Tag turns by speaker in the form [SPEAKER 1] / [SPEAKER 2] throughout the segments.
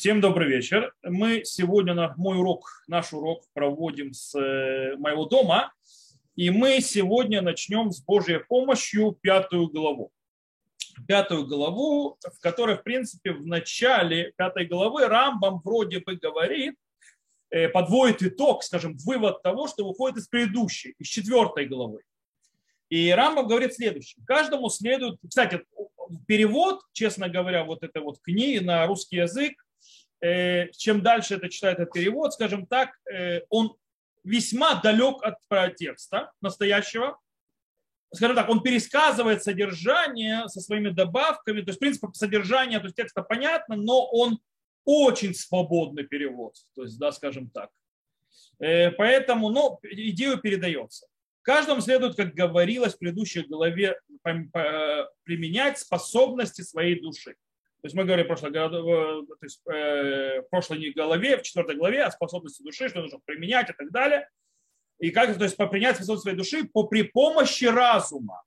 [SPEAKER 1] Всем добрый вечер. Мы сегодня мой урок, наш урок проводим с э, моего дома. И мы сегодня начнем с Божьей помощью пятую главу. Пятую главу, в которой, в принципе, в начале пятой главы Рамбам вроде бы говорит, э, подводит итог, скажем, вывод того, что выходит из предыдущей, из четвертой главы. И Рамбам говорит следующее. Каждому следует, кстати, перевод, честно говоря, вот этой вот книги на русский язык, чем дальше это читает этот перевод, скажем так, э, он весьма далек от текста настоящего. Скажем так, он пересказывает содержание со своими добавками, то есть, в принципе, содержание то есть, текста понятно, но он очень свободный перевод, то есть, да, скажем так. Э, поэтому, ну, идею передается. Каждому следует, как говорилось в предыдущей главе, применять способности своей души. То есть мы говорили в прошлой, то есть, э, в прошлой главе, в четвертой главе о способности души, что нужно применять и так далее. И как то есть, принять способность своей души по, при помощи разума,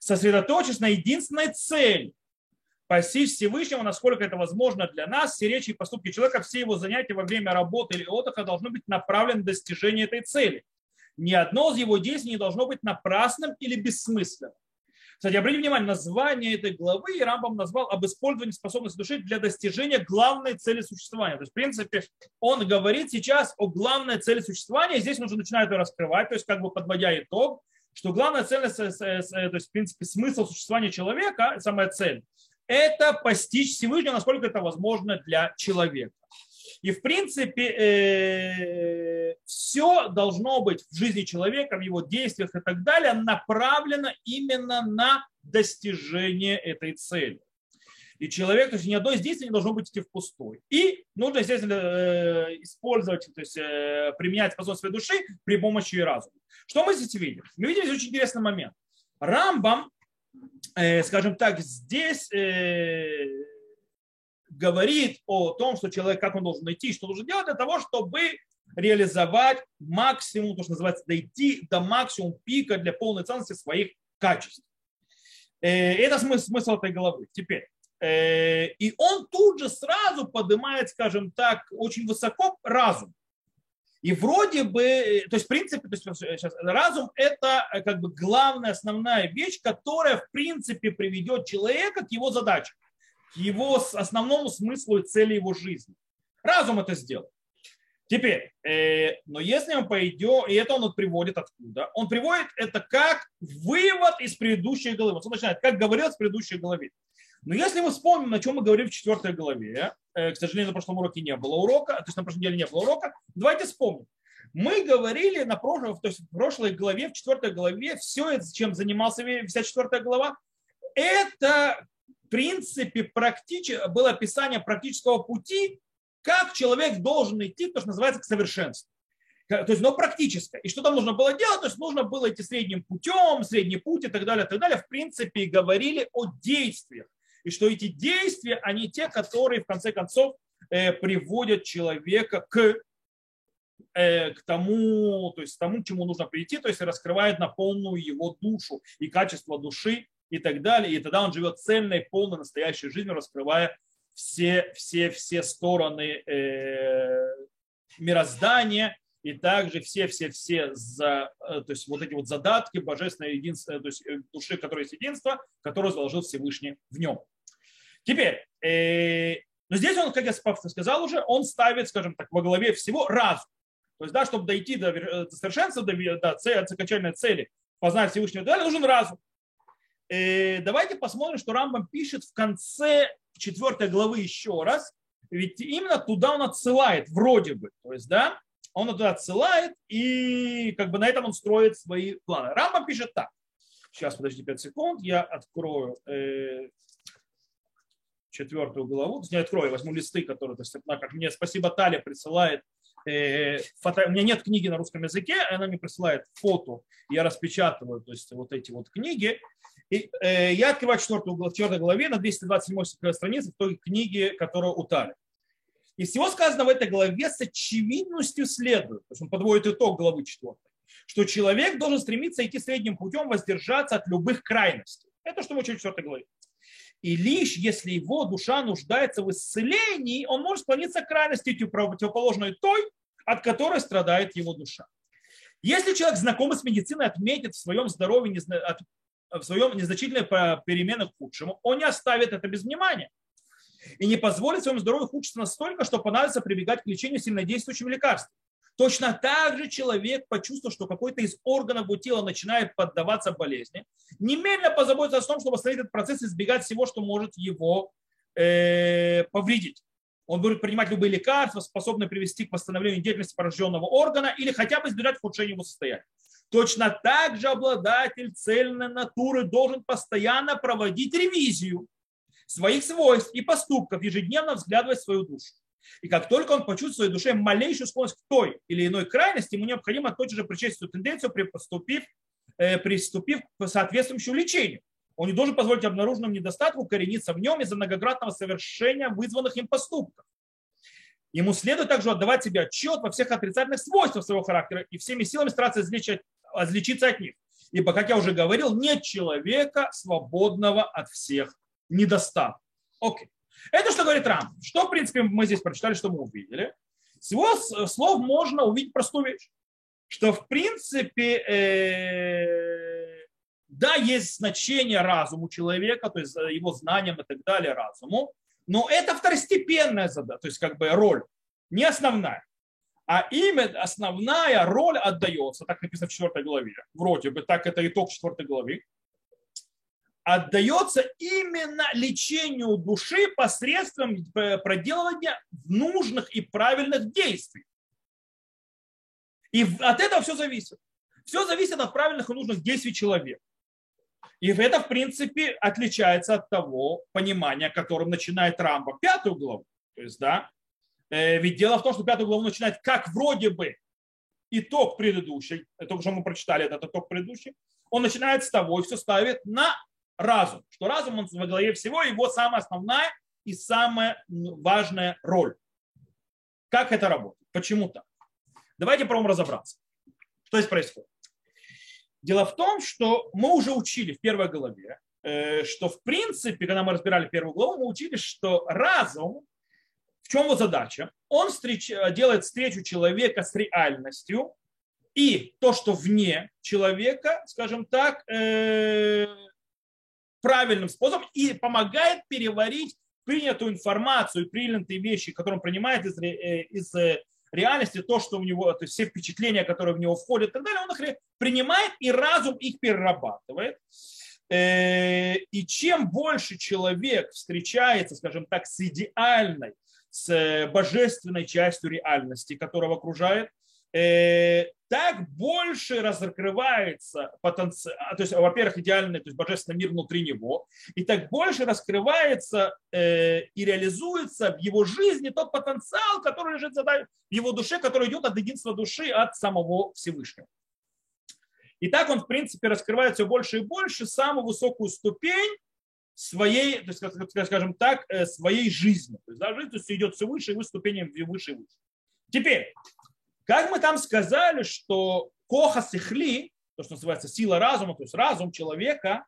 [SPEAKER 1] сосредоточиться на единственной цели постичь Всевышнего, насколько это возможно для нас, все речи и поступки человека, все его занятия во время работы или отдыха должны быть направлены на достижение этой цели. Ни одно из его действий не должно быть напрасным или бессмысленным. Кстати, обратите внимание, название этой главы Рамбам назвал об использовании способности души для достижения главной цели существования. То есть, в принципе, он говорит сейчас о главной цели существования, и здесь он уже начинает ее раскрывать, то есть, как бы подводя итог, что главная цель, то есть, в принципе, смысл существования человека, самая цель, это постичь Всевышнего, насколько это возможно для человека. И в принципе э, все должно быть в жизни человека, в его действиях и так далее направлено именно на достижение этой цели. И человек, то есть ни одно из действий не должно быть идти впустую. И нужно, естественно, э, использовать, то есть э, применять способность своей души при помощи разума. Что мы здесь видим? Мы видим здесь очень интересный момент. Рамбам, скажем так, здесь говорит о том, что человек, как он должен найти, что должен делать для того, чтобы реализовать максимум, то, что называется, дойти до максимум пика для полной ценности своих качеств. Э, это смысл, смысл этой главы. Теперь. Э, и он тут же сразу поднимает, скажем так, очень высоко разум. И вроде бы, то есть в принципе, то есть сейчас, разум это как бы главная, основная вещь, которая в принципе приведет человека к его задаче его основному смыслу и цели его жизни. Разум это сделал. Теперь, э, но если мы пойдем, и это он вот приводит откуда? Он приводит это как вывод из предыдущей главы. Он начинает, как говорил в предыдущей главе. Но если мы вспомним, на чем мы говорили в четвертой главе, э, к сожалению, на прошлом уроке не было урока, то есть на прошлой неделе не было урока, давайте вспомним. Мы говорили на прошлом, то есть в прошлой главе, в четвертой главе, все, чем занимался вся четвертая глава, это принципе, практич... было описание практического пути, как человек должен идти, то, что называется, к совершенству. То есть, но практическое. И что там нужно было делать? То есть нужно было идти средним путем, средний путь и так далее, и так далее. В принципе, говорили о действиях. И что эти действия, они те, которые в конце концов э, приводят человека к, э, к тому, то есть тому, к чему нужно прийти, то есть раскрывает на полную его душу и качество души и так далее. И тогда он живет цельной, полной, настоящей жизнью, раскрывая все, все, все стороны э, мироздания и также все-все-все за, э, то есть вот эти вот задатки божественной единства, то есть э, души, которая есть единство, которое заложил Всевышний в нем. Теперь, э, но здесь он, как я сказал уже, он ставит, скажем так, во главе всего разум. То есть, да, чтобы дойти до, до совершенства, до, до цели, окончательной цели, познать Всевышнего, далее, нужен разум. Э, давайте посмотрим, что Рамбам пишет в конце четвертой главы еще раз. Ведь именно туда он отсылает, вроде бы. То есть, да, он туда отсылает, и как бы на этом он строит свои планы. Рамбам пишет так. Сейчас, подожди 5 секунд, я открою э, четвертую главу. Не открою, возьму листы, которые, то есть, как мне спасибо, Таля присылает Э, фото... у меня нет книги на русском языке, она мне присылает фото, я распечатываю то есть, вот эти вот книги. Э, я открываю четвертую, в четвертой главе на 227 странице той книге, которая у Тали. И всего сказано в этой главе с очевидностью следует, то есть он подводит итог главы четвертой, что человек должен стремиться идти средним путем, воздержаться от любых крайностей. Это что мы учим в четвертой главе. И лишь если его душа нуждается в исцелении, он может склониться к крайности противоположной той, от которой страдает его душа. Если человек, знакомый с медициной, отметит в своем здоровье в своем незначительной перемены к худшему, он не оставит это без внимания и не позволит своему здоровью ухудшиться настолько, что понадобится прибегать к лечению сильнодействующим лекарством. Точно так же человек, почувствовав, что какой-то из органов его тела начинает поддаваться болезни, немедленно позаботится о том, чтобы остановить этот процесс и избегать всего, что может его э, повредить. Он будет принимать любые лекарства, способные привести к восстановлению деятельности пораженного органа или хотя бы избежать ухудшения его состояния. Точно так же обладатель цельной натуры должен постоянно проводить ревизию своих свойств и поступков, ежедневно взглядывать свою душу. И как только он почувствует в своей душе малейшую склонность к той или иной крайности, ему необходимо тотчас же причесть эту тенденцию, приступив, э, приступив к соответствующему лечению. Он не должен позволить обнаруженному недостатку корениться в нем из-за многократного совершения вызванных им поступков. Ему следует также отдавать себе отчет во всех отрицательных свойствах своего характера и всеми силами стараться излечить, излечиться от них. Ибо, как я уже говорил, нет человека, свободного от всех недостатков. Окей. Это что говорит Рам. Что, в принципе, мы здесь прочитали, что мы увидели. С его слов можно увидеть простую вещь. Что, в принципе, э, да, есть значение разуму человека, то есть его знаниям и так далее разуму, но это второстепенная задача, то есть как бы роль, не основная. А именно основная роль отдается, так написано в 4 главе, вроде бы так это итог 4 главы, отдается именно лечению души посредством проделывания нужных и правильных действий. И от этого все зависит. Все зависит от правильных и нужных действий человека. И это, в принципе, отличается от того понимания, которым начинает Рамба пятую главу. То есть, да, э, ведь дело в том, что пятую главу начинает как вроде бы итог предыдущий, только что мы прочитали этот итог предыдущий, он начинает с того и все ставит на разум. Что разум, он во главе всего, его самая основная и самая важная роль. Как это работает? Почему так? Давайте пробуем разобраться. Что здесь происходит? Дело в том, что мы уже учили в первой главе, э, что в принципе, когда мы разбирали первую главу, мы учили, что разум, в чем его задача? Он встреч, делает встречу человека с реальностью и то, что вне человека, скажем так, э, правильным способом и помогает переварить принятую информацию, принятые вещи, которые он принимает из, э, из э, реальности, то, что у него, то есть все впечатления, которые в него входят и так далее, он их принимает и разум их перерабатывает. Э, и чем больше человек встречается, скажем так, с идеальной, с божественной частью реальности, которая окружает, Э, так больше раскрывается потенциал, то есть, во-первых, идеальный, то есть божественный мир внутри него, и так больше раскрывается э, и реализуется в его жизни тот потенциал, который лежит в его душе, который идет от единства души, от самого Всевышнего. И так он, в принципе, раскрывает все больше и больше самую высокую ступень своей, то есть, скажем так, э, своей жизни. То есть, да, жизнь то есть, идет все выше и выше, ступеням выше и выше. Теперь, как мы там сказали, что коха сихли, то, что называется сила разума, то есть разум человека,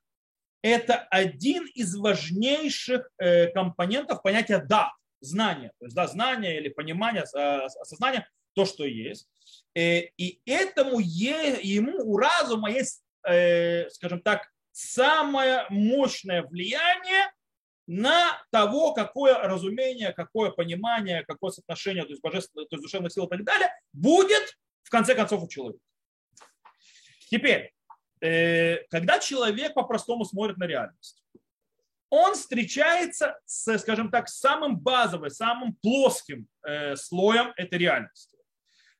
[SPEAKER 1] это один из важнейших э, компонентов понятия «да», знания. То есть да, знание или понимание, осознание, то, что есть. Э, и этому ему у разума есть, скажем так, самое мощное влияние на того, какое разумение, какое понимание, какое соотношение, то есть божественной, то есть душевных сил и так далее, будет в конце концов у человека. Теперь, э, когда человек по-простому смотрит на реальность, он встречается с, скажем так, самым базовым, самым плоским э, слоем этой реальности.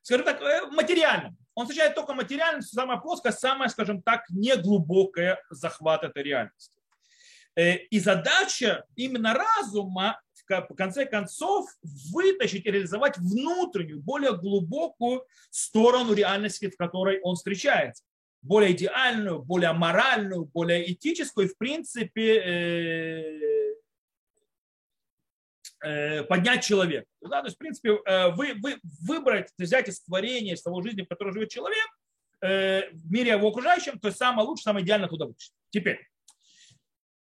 [SPEAKER 1] Скажем так, э, материальным. Он встречает только материальность, самая плоская, самая, скажем так, неглубокая захват этой реальности. Э, и задача именно разума в конце концов вытащить и реализовать внутреннюю, более глубокую сторону реальности, в которой он встречается. Более идеальную, более моральную, более этическую и, в принципе, э, поднять человека. Да, то есть, в принципе, вы, вы, выбрать, взять из творения, из того жизни, в которой живет человек, в мире его окружающем, то есть самое лучшее, самое идеальное туда вышли. Теперь,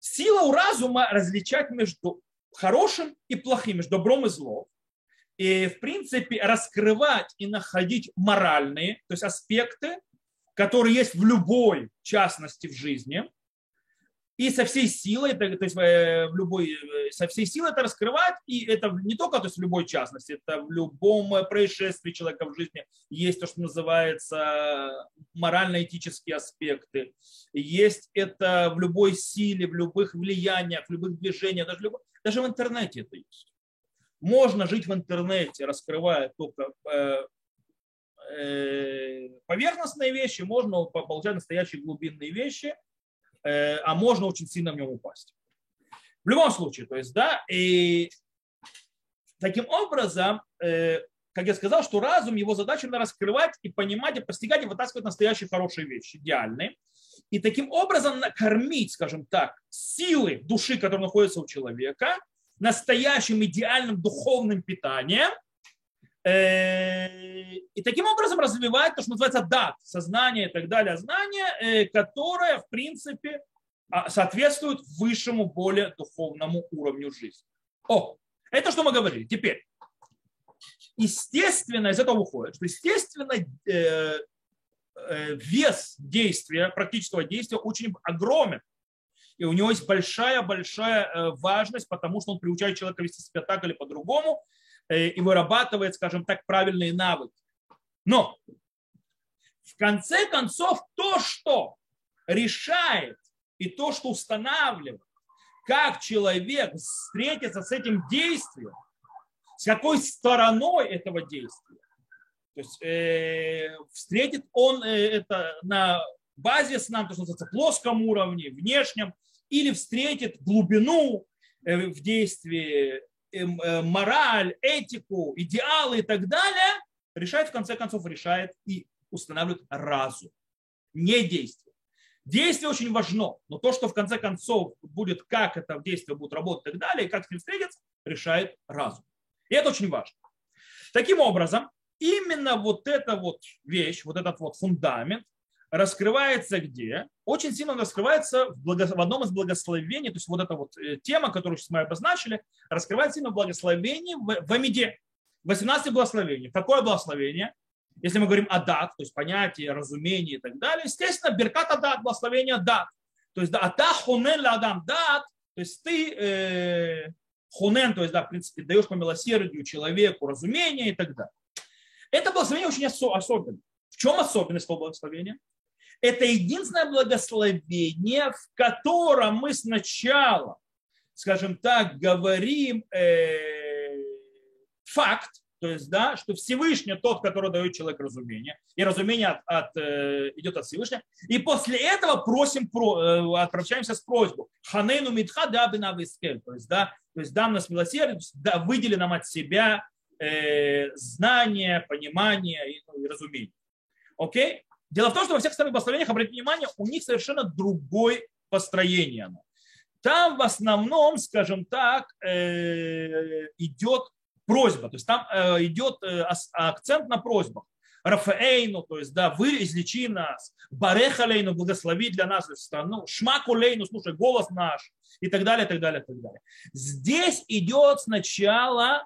[SPEAKER 1] Сила у разума различать между хорошим и плохим, между добром и злом. И, в принципе, раскрывать и находить моральные, то есть аспекты, которые есть в любой частности в жизни, и со всей силой, то есть э, в любой, э, со всей силой это раскрывать, и это не только то есть в любой частности, это в любом происшествии человека в жизни есть то, что называется морально-этические аспекты, есть это в любой силе, в любых влияниях, в любых движениях, даже, любой, даже в интернете это есть. Можно жить в интернете, раскрывая только э, поверхностные вещи, можно получать настоящие глубинные вещи – Э, а можно очень сильно в нем упасть. В любом случае, то есть, да, и таким образом, э, как я сказал, что разум, его задача на раскрывать и понимать, и постигать, и вытаскивать настоящие хорошие вещи, идеальные. И таким образом накормить, скажем так, силы души, которые находятся у человека, настоящим идеальным духовным питанием – Э, и таким образом развивать то, что называется дат, сознание и так далее, знание, э, которое, в принципе, а, соответствует высшему, более духовному уровню жизни. О, это что мы говорили. Теперь, естественно, из этого выходит, что, естественно, э, вес действия, практического действия очень огромен. И у него есть большая-большая важность, потому что он приучает человека вести себя так или по-другому, Э, и вырабатывает, скажем так, правильные навыки. Но в конце концов то, что решает и то, что устанавливает, как человек встретится с этим действием, с какой стороной этого действия. То есть э, встретит он э, это на базе с нам, то, что называется, плоском уровне, внешнем, или встретит глубину э, в действии э, мораль, этику, идеалы и так далее, решает, в конце концов, решает и устанавливает разум, не действие. Действие очень важно, но то, что в конце концов будет, как это действие будет работать и так далее, и как с ним встретиться, решает разум. И это очень важно. Таким образом, именно вот эта вот вещь, вот этот вот фундамент, раскрывается где? Очень сильно он раскрывается в, благо... в одном из благословений, то есть вот эта вот э, тема, которую сейчас мы обозначили, раскрывается сильно в благословении в, в Амиде. 18 благословений. Какое благословение? Если мы говорим о дат, то есть понятие, разумение и так далее, естественно, беркат адат, благословение дат. То есть да, ата хунен ладам дат, то есть ты э, хунен, то есть да, в принципе, даешь по милосердию человеку разумение и так далее. Это благословение очень особенное. В чем особенность этого благословения? Это единственное благословение, в котором мы сначала, скажем так, говорим э, факт, то есть, да, что Всевышний тот, который дает человеку разумение, и разумение от, от, э, идет от Всевышнего, и после этого просим, про, э, обращаемся с просьбой, ханейну митха да вискель, то есть, да, то есть дам нас милосердие, да, выдели нам от себя э, знание, понимание и, ну, и разумение. Окей? Дело в том, что во всех остальных благословениях, обратите внимание, у них совершенно другое построение. Там в основном, скажем так, э, идет просьба, то есть там э, идет э, акцент на просьбах. Рафаэйну, то есть, да, вы излечи нас, Барехалейну, благослови для нас страну, Шмакулейну, слушай, голос наш, и так далее, и так далее, и так далее. Здесь идет сначала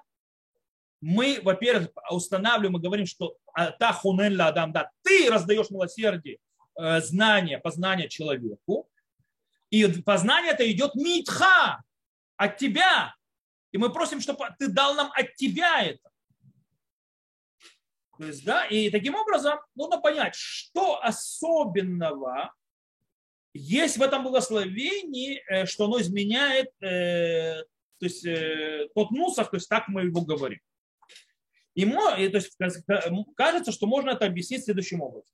[SPEAKER 1] мы, во-первых, устанавливаем и говорим, что а, та хунен адам, да, ты раздаешь милосердие, э, знание, познание человеку, и познание это идет митха, от тебя. И мы просим, чтобы ты дал нам от тебя это. То есть, да, и таким образом нужно понять, что особенного есть в этом благословении, э, что оно изменяет э, то есть, тот нусах, то есть так мы его говорим. И, то есть, кажется, что можно это объяснить следующим образом.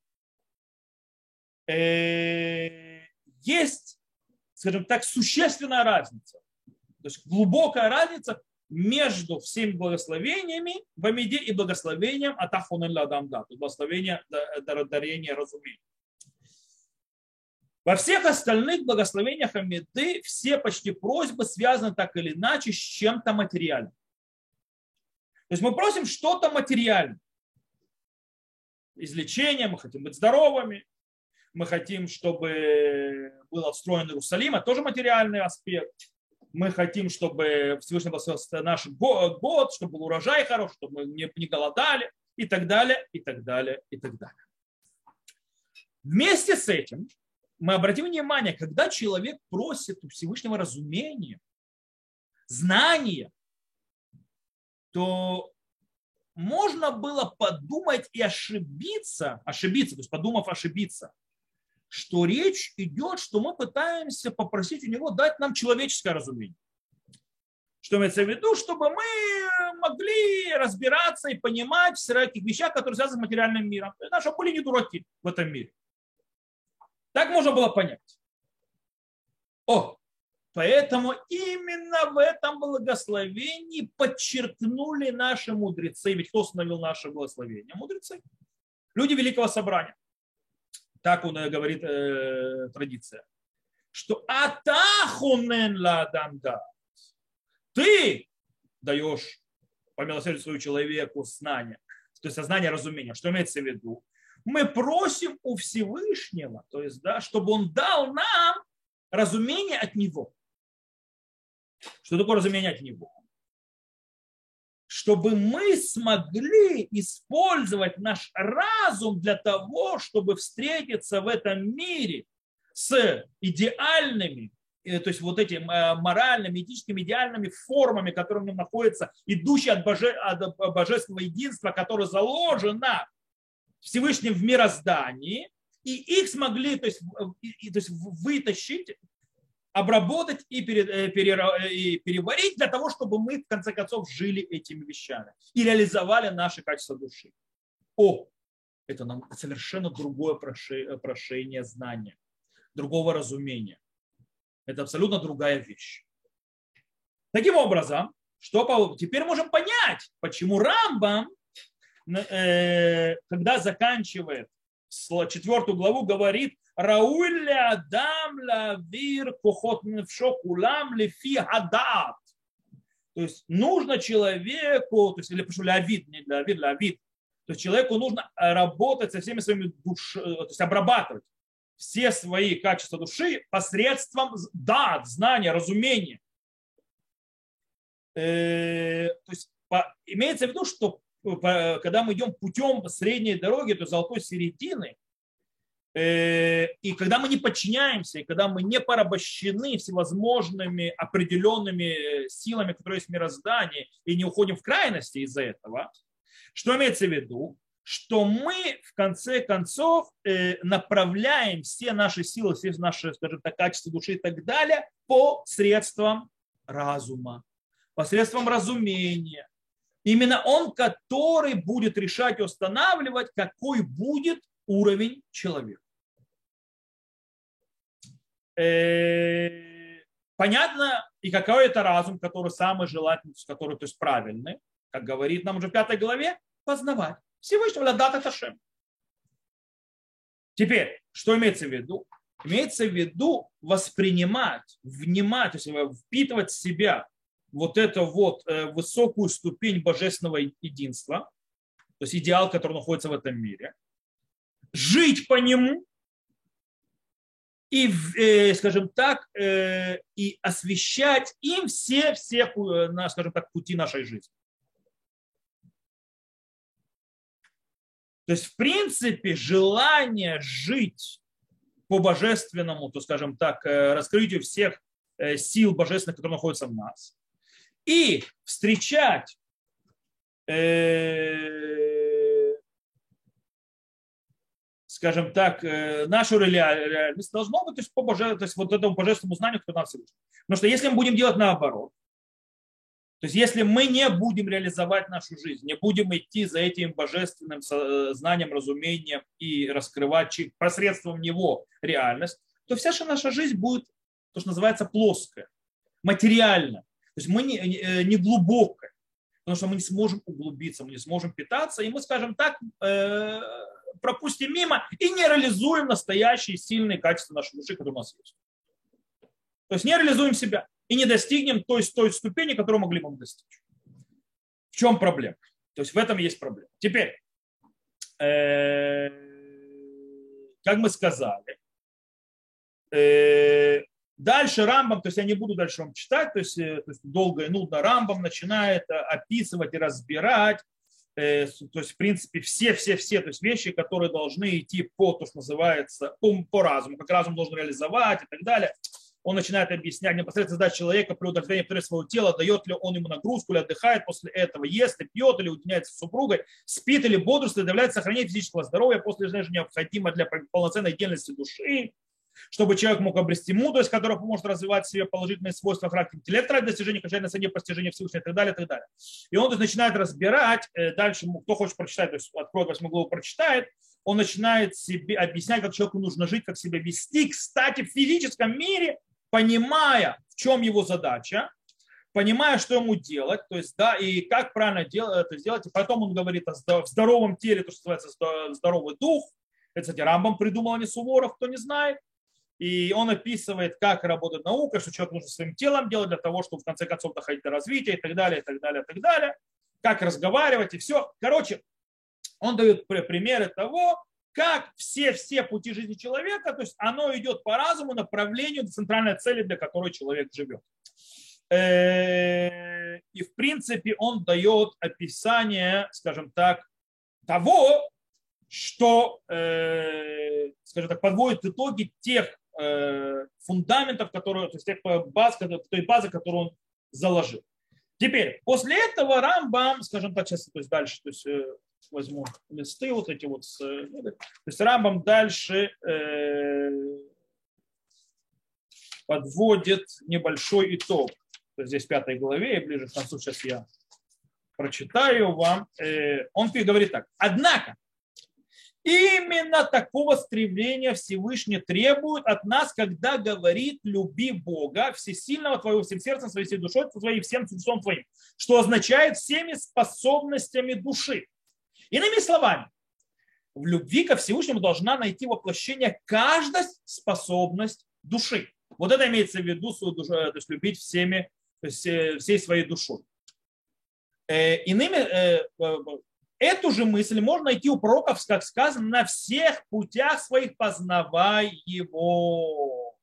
[SPEAKER 1] Э, есть, скажем так, существенная разница, то есть глубокая разница между всеми благословениями в Амиде и благословением Атахун Ладамда, благословение дарения разумения. Во всех остальных благословениях Амиды все почти просьбы связаны так или иначе с чем-то материальным. То есть мы просим что-то материальное. Излечение, мы хотим быть здоровыми. Мы хотим, чтобы был отстроен Иерусалим, это тоже материальный аспект. Мы хотим, чтобы Всевышний был наш год, чтобы был урожай хороший, чтобы мы не голодали и так далее, и так далее, и так далее. Вместе с этим мы обратим внимание, когда человек просит у Всевышнего разумения, знания, то можно было подумать и ошибиться, ошибиться, то есть подумав ошибиться, что речь идет, что мы пытаемся попросить у него дать нам человеческое разумение. Что имеется в виду, чтобы мы могли разбираться и понимать всяких вещах, которые связаны с материальным миром. Наши были не дураки в этом мире. Так можно было понять. О, поэтому именно в этом благословении подчеркнули наши мудрецы. Ведь кто установил наше благословение? Мудрецы. Люди Великого Собрания. Так он э, говорит э, традиция. Что атахунен ладам Ты даешь по милосердию своему человеку знание, то есть сознание разумения. Что имеется в виду? мы просим у Всевышнего, то есть, да, чтобы он дал нам разумение от него. Что такое разумение от него? Чтобы мы смогли использовать наш разум для того, чтобы встретиться в этом мире с идеальными, э, то есть вот этими э, моральными, этическими, идеальными формами, которые в нем находятся, идущие от, боже, от божественного единства, которое заложено Всевышним в мироздании, и их смогли то есть, и, то есть вытащить, обработать и, пере, э, пере, э, и переварить для того, чтобы мы в конце концов жили этими вещами и реализовали наши качества души. О, это нам совершенно другое прошение, прошение знания, другого разумения. Это абсолютно другая вещь. Таким образом, что теперь можем понять, почему Рамбам Э, когда заканчивает четвертую главу, говорит Рауль Адам Лавир Кохот Невшок Улам Лефи Хадат. То есть нужно человеку, то есть, или прошу, лявид, не лявид, лявид, то есть человеку нужно работать со всеми своими душами, э, то есть обрабатывать все свои качества души посредством дат, знания, разумения. Э, то есть имеется в виду, что когда мы идем путем средней дороги, то золотой середины, э, и когда мы не подчиняемся, и когда мы не порабощены всевозможными определенными силами, которые есть в мироздании, и не уходим в крайности из-за этого, что имеется в виду? Что мы в конце концов э, направляем все наши силы, все наши, скажем так, качества души и так далее по средствам разума, посредством разумения, Именно он, который будет решать и устанавливать, какой будет уровень человека. Э, понятно, и какой это разум, который самый желательный, который то есть правильный, как говорит нам уже в пятой главе, познавать. Всевышнего дата Ташем. Теперь, что имеется в виду? Имеется в виду воспринимать, внимать, то есть впитывать в себя вот эту вот э, высокую ступень божественного единства, то есть идеал, который находится в этом мире, жить по нему и, э, скажем так, э, и освещать им все, все, скажем так, пути нашей жизни. То есть, в принципе, желание жить по божественному, то, скажем так, раскрытию всех сил божественных, которые находятся в нас, и встречать э, скажем так, э, нашу реальность должно быть то есть, по боже, то есть вот этому божественному знанию, кто нас слышит. Потому что если мы будем делать наоборот, то есть если мы не будем реализовать нашу жизнь, не будем идти за этим божественным э, знанием, разумением и раскрывать посредством него реальность, то вся наша жизнь будет то, что называется плоская, материальная. То есть мы не, э, не глубокое, потому что мы не сможем углубиться, мы не сможем питаться, и мы, скажем так, э, пропустим мимо и не реализуем настоящие сильные качества нашей души, которые у нас есть. То есть не реализуем себя и не достигнем той, той ступени, которую могли бы достичь. В чем проблема? То есть в этом есть проблема. Теперь, э, как мы сказали, э, дальше Рамбам, то есть я не буду дальше вам читать, то есть, то есть долго и нудно Рамбам начинает описывать и разбирать Э, то есть, в принципе, все-все-все то есть вещи, которые должны идти по, то, что называется, по, по разуму, как разум должен реализовать и так далее. Он начинает объяснять непосредственно задать человека при удовлетворении потребностей своего тела, дает ли он ему нагрузку или отдыхает после этого, ест ли пьет или уединяется с супругой, спит или бодрствует, является сохранение физического здоровья после же необходимо для полноценной деятельности души, чтобы человек мог обрести мудрость, которая поможет развивать в себе положительные свойства характера интеллекта ради достижения окончательной цели постижения Всевышнего и так далее, и так далее. И он то есть, начинает разбирать, э, дальше, кто хочет прочитать, то есть откроет 8 главу, прочитает, он начинает себе объяснять, как человеку нужно жить, как себя вести, кстати, в физическом мире, понимая, в чем его задача, понимая, что ему делать, то есть, да, и как правильно это сделать. И потом он говорит о здоровом теле, то, что называется здоровый дух. Это, кстати, Рамбам придумал, а не Суворов, кто не знает. И он описывает, как работает наука, что человек нужно своим телом делать для того, чтобы в конце концов доходить до развития и так далее, и так далее, и так далее. Как разговаривать и все. Короче, он дает примеры того, как все-все пути жизни человека, то есть оно идет по разуму, направлению, центральной цели, для которой человек живет. И в принципе он дает описание, скажем так, того, что, скажем так, подводит итоги тех фундаментов, которые, то есть тех баз, той базы, которую он заложил. Теперь, после этого Рамбам, скажем так, сейчас то есть дальше, то есть э, возьму листы вот эти вот, э, то есть Рамбам дальше э, подводит небольшой итог. То есть здесь в пятой главе, и ближе к концу сейчас я прочитаю вам. Э, он говорит так. Однако, Именно такого стремления Всевышний требует от нас, когда говорит «люби Бога всесильного твоего всем сердцем, своей всей душой, твоей всем существом твоим», что означает всеми способностями души. Иными словами, в любви ко Всевышнему должна найти воплощение каждая способность души. Вот это имеется в виду душу, то есть любить всеми, э, всей своей душой. Э, иными, э, Эту же мысль можно найти у пророков, как сказано, на всех путях своих познавай его.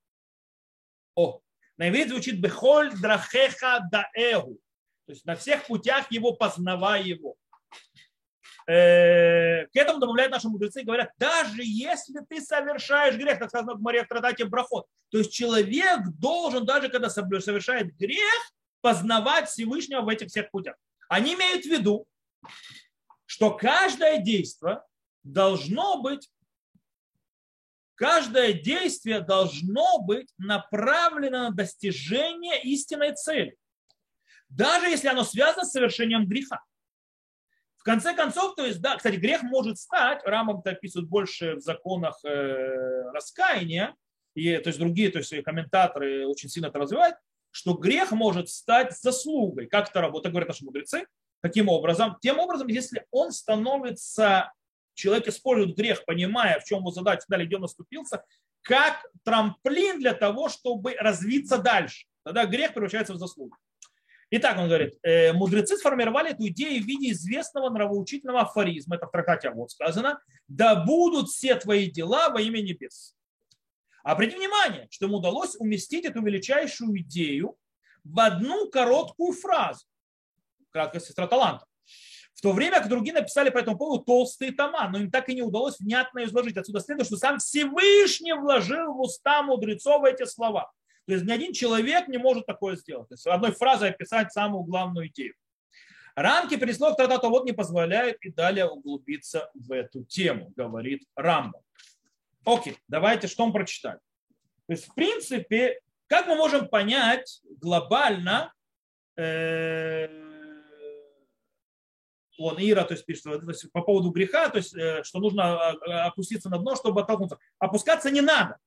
[SPEAKER 1] О, на иврите звучит бехоль драхеха даэгу. То есть на всех путях его познавай его. Э, к этому добавляют наши мудрецы и говорят, даже если ты совершаешь грех, так сказано в Мария в Тратате Брахот, то есть человек должен, даже когда совершает грех, познавать Всевышнего в этих всех путях. Они имеют в виду, что каждое действие должно быть, каждое действие должно быть направлено на достижение истинной цели. Даже если оно связано с совершением греха. В конце концов, то есть, да, кстати, грех может стать, Рамам это описывают больше в законах э, раскаяния, и, то есть другие, то есть комментаторы очень сильно это развивают, что грех может стать заслугой. Как это работает, говорят наши мудрецы, Каким образом? Тем образом, если он становится, человек использует грех, понимая, в чем его задача, далее где он наступился, как трамплин для того, чтобы развиться дальше. Тогда грех превращается в заслугу. Итак, он говорит, э, мудрецы сформировали эту идею в виде известного нравоучительного афоризма, это в трактате вот сказано, да будут все твои дела во имя небес. Обратите внимание, что ему удалось уместить эту величайшую идею в одну короткую фразу сестра таланта. В то время как другие написали по этому поводу толстые тома, но им так и не удалось внятно изложить. Отсюда следует, что сам Всевышний вложил в уста мудрецов эти слова. То есть ни один человек не может такое сделать. То есть одной фразой описать самую главную идею. Рамки переслов то вот не позволяют и далее углубиться в эту тему, говорит Рамбо. Окей, давайте что мы прочитаем. То есть, в принципе, как мы можем понять глобально, э, он Ира, то есть пишет, то есть по поводу греха, то есть э, что нужно э, опуститься на дно, чтобы оттолкнуться. Опускаться не надо.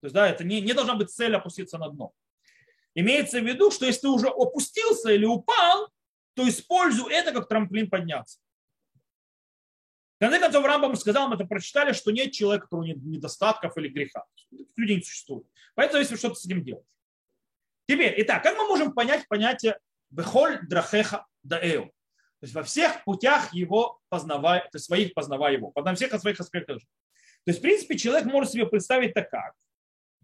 [SPEAKER 1] То есть, да, это не, не должна быть цель опуститься на дно. Имеется в виду, что если ты уже опустился или упал, то используй это как трамплин подняться. В конце концов, Рамбам сказал, мы это прочитали, что нет человека, у которого нет недостатков или греха. Людей не существует. Поэтому если что-то с этим делать. Теперь, итак, как мы можем понять понятие «бехоль драхеха даэу»? То есть во всех путях его познавай, то есть своих познавай его, на всех своих аспектах. То есть, в принципе, человек может себе представить так как.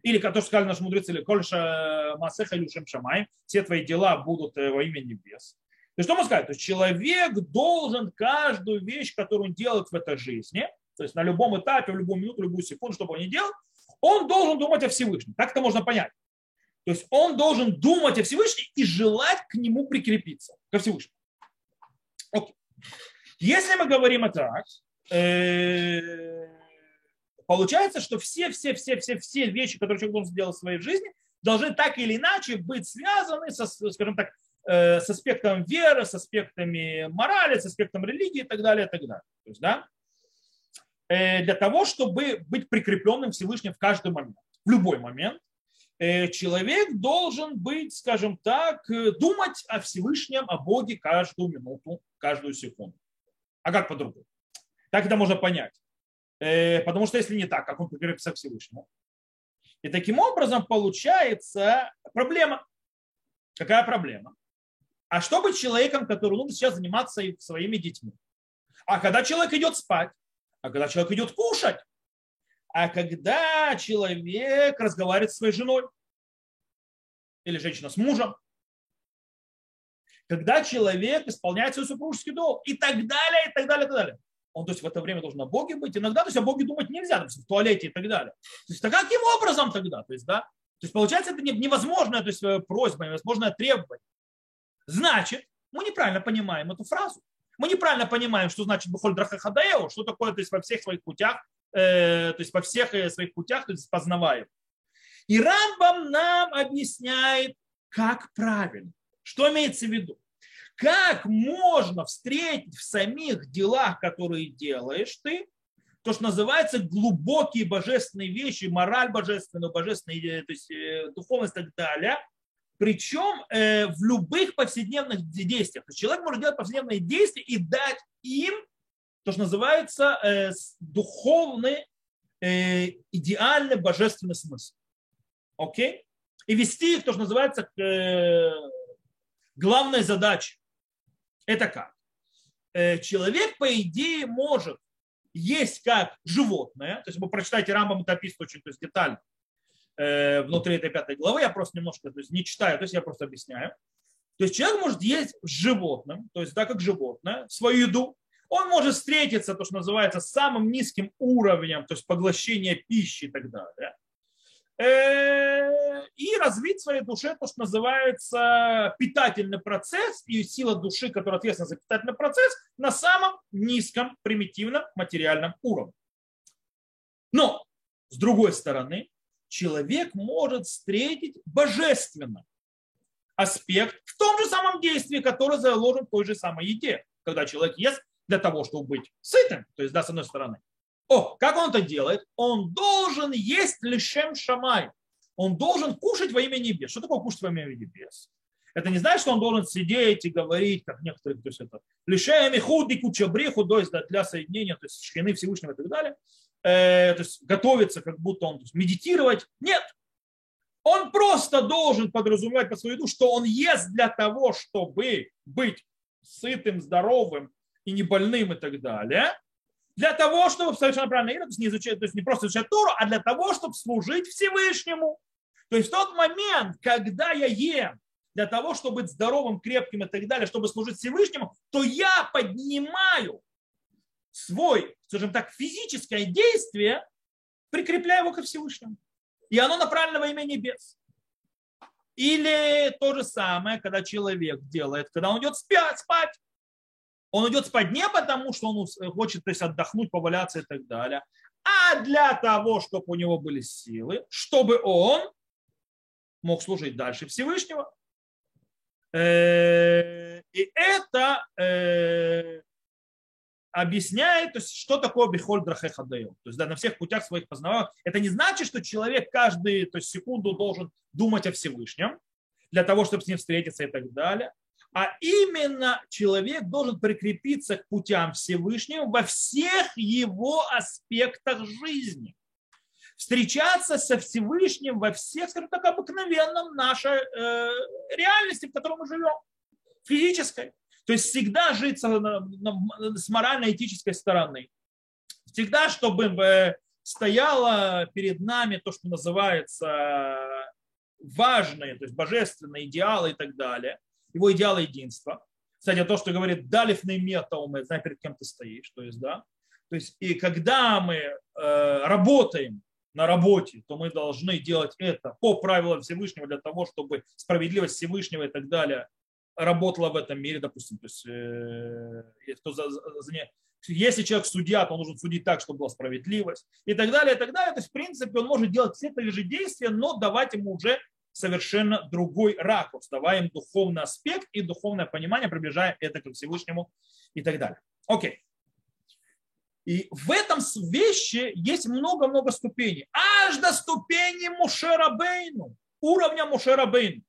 [SPEAKER 1] Или, как то, что сказали наши мудрецы, или Кольша Масеха Люшем Шамай, все твои дела будут э, во имя небес. То есть, что можно сказать? То есть, человек должен каждую вещь, которую он делает в этой жизни, то есть на любом этапе, в любую минуту, в любую секунду, что бы он ни делал, он должен думать о Всевышнем. Так это можно понять. То есть он должен думать о Всевышнем и желать к нему прикрепиться, ко Всевышнему. Если мы говорим о так, э, получается, что все, все, все, все, все вещи, которые человек должен сделать в своей жизни, должны так или иначе быть связаны со, скажем так, э, с аспектом веры, с аспектами морали, с аспектом религии и так далее, и так далее. То есть, да, э, для того, чтобы быть прикрепленным Всевышним в каждый момент, в любой момент, человек должен быть, скажем так, думать о Всевышнем, о Боге каждую минуту, каждую секунду. А как по-другому? Так это можно понять. Э, потому что если не так, как он прикрепится к Всевышнему? И таким образом получается проблема. Какая проблема? А что быть человеком, который нужно сейчас заниматься своими детьми? А когда человек идет спать? А когда человек идет кушать? а когда человек разговаривает с своей женой или женщина с мужем, когда человек исполняет свой супружеский долг и так далее, и так далее, и так далее. Он, то есть, в это время должен о Боге быть. Иногда, то есть, о Боге думать нельзя, то есть, в туалете и так далее. То есть, так каким образом тогда? То есть, да? То есть, получается, это невозможная то есть, э, просьба, невозможное требование. Значит, мы неправильно понимаем эту фразу. Мы неправильно понимаем, что значит Бухоль Драхахадаео, что такое, то есть, во всех своих путях Э, то есть по всех э, своих путях, то есть познаваем. И Рамбам нам объясняет, как правильно. Что имеется в виду? Как можно встретить в самих делах, которые делаешь ты, то, что называется глубокие божественные вещи, мораль божественную, божественную, то есть духовность и так далее, причем э, в любых повседневных действиях. То есть человек может делать повседневные действия и дать им то, что называется э, духовный, э, идеальный божественный смысл. Окей? И вести их, то, что называется, к э, главной задаче. Это как? Э, человек, по идее, может есть как животное, то есть вы прочитаете Рамбам это описывает очень то есть, детально э, внутри этой пятой главы, я просто немножко то есть, не читаю, то есть я просто объясняю. То есть человек может есть животным, то есть так как животное, свою еду, он может встретиться, то, что называется, с самым низким уровнем, то есть поглощения пищи и так далее, и развить в своей душе то, что называется питательный процесс и сила души, которая ответственна за питательный процесс, на самом низком примитивном материальном уровне. Но, с другой стороны, человек может встретить божественно аспект в том же самом действии, который заложен в той же самой еде. Когда человек ест для того, чтобы быть сытым, то есть, да, с одной стороны. О, как он это делает? Он должен есть лишем шамай. Он должен кушать во имя небес. Что такое кушать во имя небес? Это не значит, что он должен сидеть и говорить, как некоторые, то есть это лишаем и худи кучабриху, то есть для соединения, то есть шкины Всевышнего и так далее. Э, то есть готовиться, как будто он то есть, медитировать. Нет. Он просто должен подразумевать по своей душе, что он ест для того, чтобы быть сытым, здоровым и не больным и так далее, для того, чтобы совершенно правильно то есть не, изучать, то есть не просто изучать Тору, а для того, чтобы служить Всевышнему. То есть в тот момент, когда я ем для того, чтобы быть здоровым, крепким и так далее, чтобы служить Всевышнему, то я поднимаю свой, скажем так, физическое действие, прикрепляю его ко Всевышнему. И оно направлено во имя небес. Или то же самое, когда человек делает, когда он идет спать, спать он идет спать не потому, что он хочет то есть, отдохнуть, поваляться и так далее, а для того, чтобы у него были силы, чтобы он мог служить дальше Всевышнего. Э, и это э, объясняет, то есть, что такое бихоль драхехадаем. То есть да, на всех путях своих познаваний. Это не значит, что человек каждую то есть, секунду должен думать о Всевышнем для того, чтобы с ним встретиться и так далее а именно человек должен прикрепиться к путям Всевышнего во всех его аспектах жизни. Встречаться со Всевышним во всех, скажем так, обыкновенном нашей э, реальности, в которой мы живем, физической. То есть всегда жить с, с морально-этической стороны. Всегда, чтобы э, стояло перед нами то, что называется важные, то есть божественные идеалы и так далее, его идеалы единства. Кстати, то, что говорит «далифный метаум», знай, перед кем ты стоишь, то есть, да. То есть, и когда мы э, работаем на работе, то мы должны делать это по правилам Всевышнего для того, чтобы справедливость Всевышнего и так далее работала в этом мире, допустим. То есть, э, кто за, за, за, если человек судья, то он должен судить так, чтобы была справедливость и так далее, и так далее. То есть, в принципе, он может делать все те же действия, но давать ему уже совершенно другой ракурс, давая им духовный аспект и духовное понимание, приближая это к Всевышнему и так далее. Окей. И в этом вещи есть много-много ступеней. Аж до ступени Мушера Бейну, уровня Мушера Бейну.